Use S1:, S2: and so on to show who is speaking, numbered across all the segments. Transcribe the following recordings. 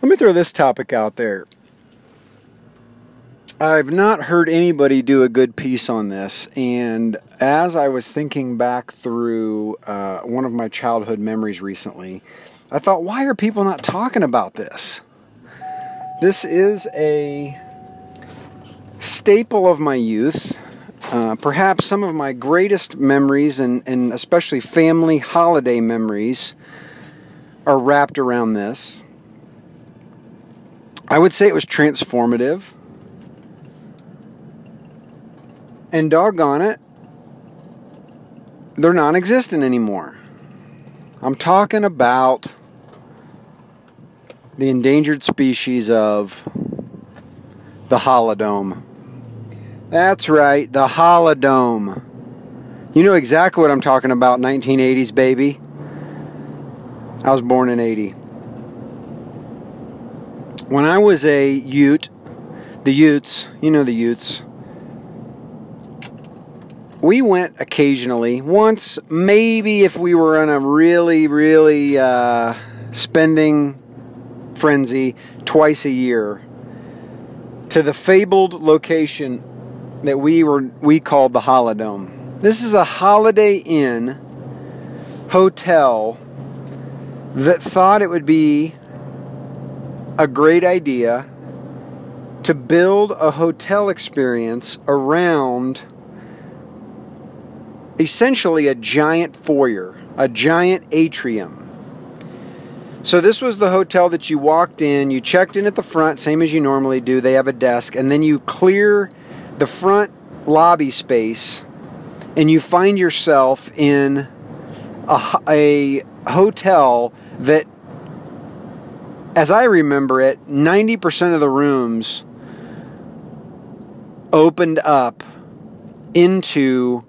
S1: Let me throw this topic out there. I've not heard anybody do a good piece on this, and as I was thinking back through uh, one of my childhood memories recently, I thought, why are people not talking about this? This is a staple of my youth, uh, perhaps some of my greatest memories, and, and especially family holiday memories, are wrapped around this. I would say it was transformative. And doggone it, they're non existent anymore. I'm talking about the endangered species of the Holidome. That's right, the Holidome. You know exactly what I'm talking about, 1980s baby. I was born in 80. When I was a Ute, the Utes, you know the Utes, we went occasionally, once, maybe if we were in a really, really uh, spending frenzy, twice a year, to the fabled location that we were we called the Holidome. This is a Holiday Inn hotel that thought it would be a great idea to build a hotel experience around essentially a giant foyer, a giant atrium. So, this was the hotel that you walked in, you checked in at the front, same as you normally do. They have a desk, and then you clear the front lobby space and you find yourself in a, a hotel that as I remember it, 90% of the rooms opened up into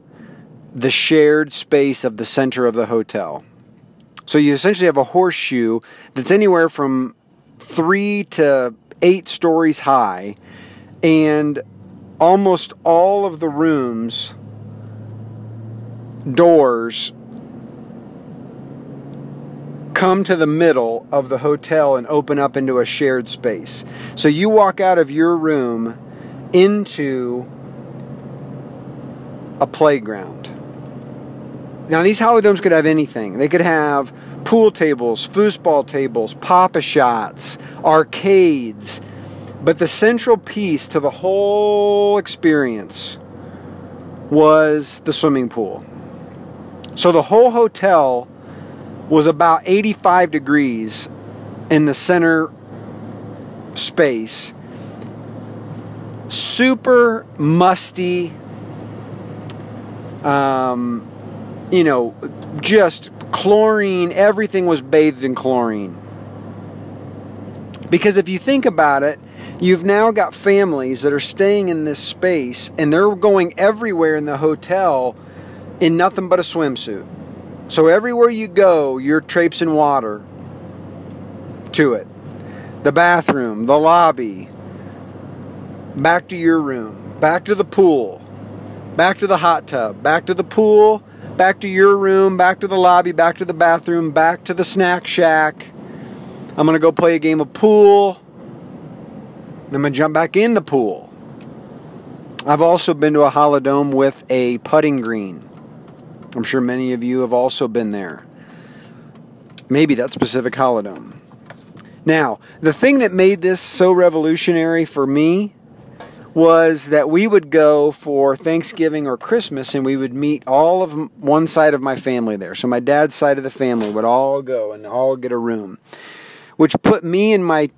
S1: the shared space of the center of the hotel. So you essentially have a horseshoe that's anywhere from three to eight stories high, and almost all of the rooms doors come to the middle of the hotel and open up into a shared space. So you walk out of your room into a playground. Now, these Holidomes could have anything. They could have pool tables, foosball tables, Pop-A-Shots, arcades. But the central piece to the whole experience was the swimming pool. So the whole hotel was about 85 degrees in the center space. Super musty, um, you know, just chlorine, everything was bathed in chlorine. Because if you think about it, you've now got families that are staying in this space and they're going everywhere in the hotel in nothing but a swimsuit. So everywhere you go, you're traipsing water to it. The bathroom, the lobby, back to your room, back to the pool, back to the hot tub, back to the pool, back to your room, back to the lobby, back to the bathroom, back to the snack shack. I'm going to go play a game of pool. I'm going to jump back in the pool. I've also been to a Holidome with a putting green. I'm sure many of you have also been there. Maybe that specific Holidome. Now, the thing that made this so revolutionary for me was that we would go for Thanksgiving or Christmas and we would meet all of one side of my family there. So my dad's side of the family would all go and all get a room, which put me and my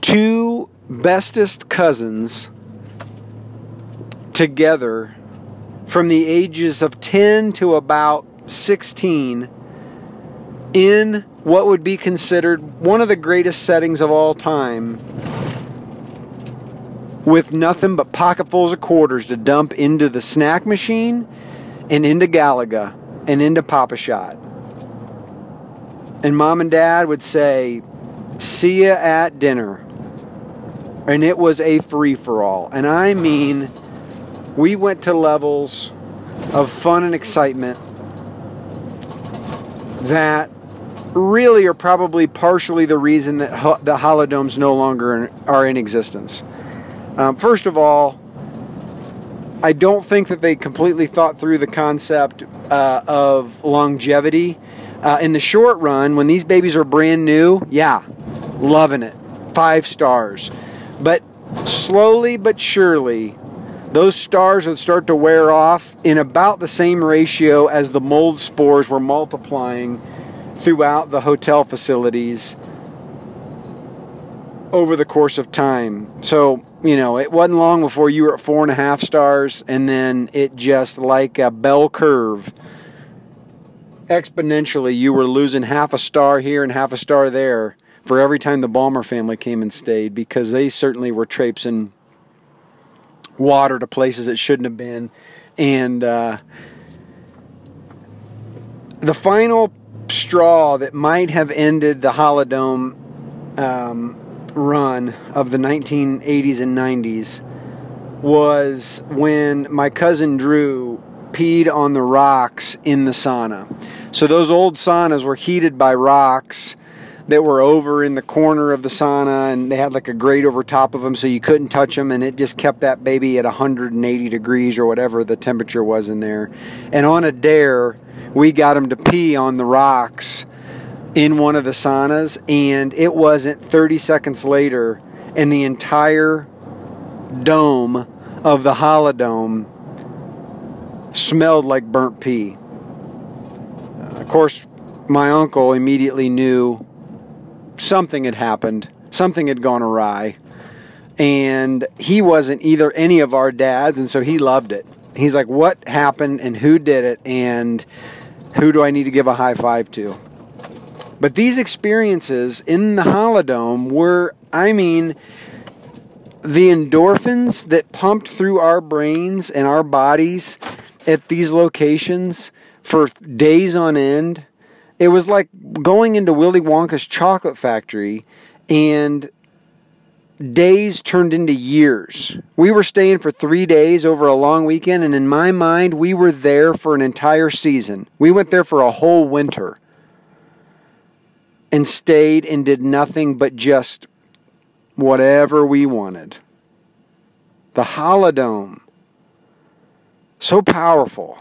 S1: two bestest cousins together from the ages of 10 to about 16 in what would be considered one of the greatest settings of all time with nothing but pocketfuls of quarters to dump into the snack machine and into Galaga and into Pop-A-Shot. And mom and dad would say, See ya at dinner. And it was a free for all. And I mean, we went to levels of fun and excitement that really are probably partially the reason that ho- the Holidomes no longer are in existence. Um, first of all, I don't think that they completely thought through the concept uh, of longevity. Uh, in the short run, when these babies are brand new, yeah, loving it, five stars. But slowly but surely, those stars would start to wear off in about the same ratio as the mold spores were multiplying throughout the hotel facilities over the course of time. So, you know, it wasn't long before you were at four and a half stars, and then it just like a bell curve. Exponentially, you were losing half a star here and half a star there for every time the Balmer family came and stayed because they certainly were traipsing water to places it shouldn't have been. And uh, the final straw that might have ended the Holidome um, run of the 1980s and 90s was when my cousin Drew peed on the rocks in the sauna. So those old saunas were heated by rocks that were over in the corner of the sauna and they had like a grate over top of them so you couldn't touch them and it just kept that baby at 180 degrees or whatever the temperature was in there. And on a dare, we got him to pee on the rocks in one of the saunas and it wasn't 30 seconds later and the entire dome of the Holidome smelled like burnt pee. Of course, my uncle immediately knew something had happened, something had gone awry, and he wasn't either any of our dads, and so he loved it. He's like, What happened and who did it, and who do I need to give a high five to? But these experiences in the Holidome were, I mean, the endorphins that pumped through our brains and our bodies at these locations for days on end it was like going into Willy Wonka's chocolate factory and days turned into years. We were staying for three days over a long weekend, and in my mind, we were there for an entire season. We went there for a whole winter and stayed and did nothing but just whatever we wanted. The Holidome. So powerful.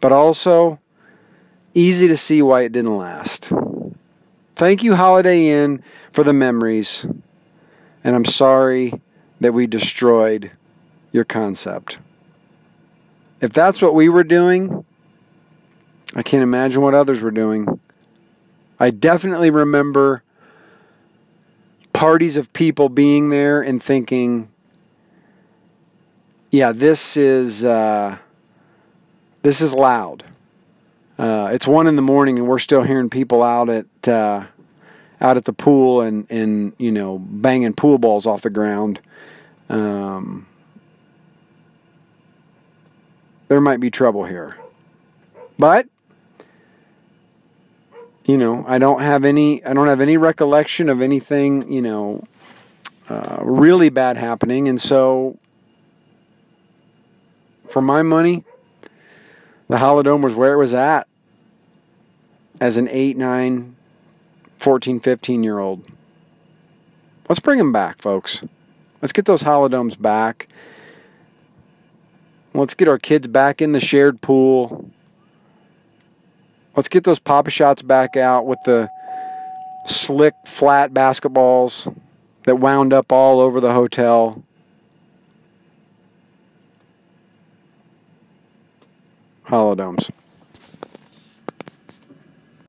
S1: But also easy to see why it didn't last. Thank you, Holiday Inn, for the memories, and I'm sorry that we destroyed your concept. If that's what we were doing, I can't imagine what others were doing. I definitely remember parties of people being there and thinking, yeah, this is uh, this is loud. Uh, it's one in the morning and we're still hearing people out at uh, out at the pool and and you know banging pool balls off the ground. Um, there might be trouble here, but you know I don't have any I don't have any recollection of anything you know uh, really bad happening, and so for my money, the Holidome was where it was at as an 8, 9, 14, 15 year old. Let's bring them back, folks. Let's get those Holidomes back. Let's get our kids back in the shared pool. Let's get those Pop-A-Shots back out with the slick, flat basketballs that wound up all over the hotel. Holidomes.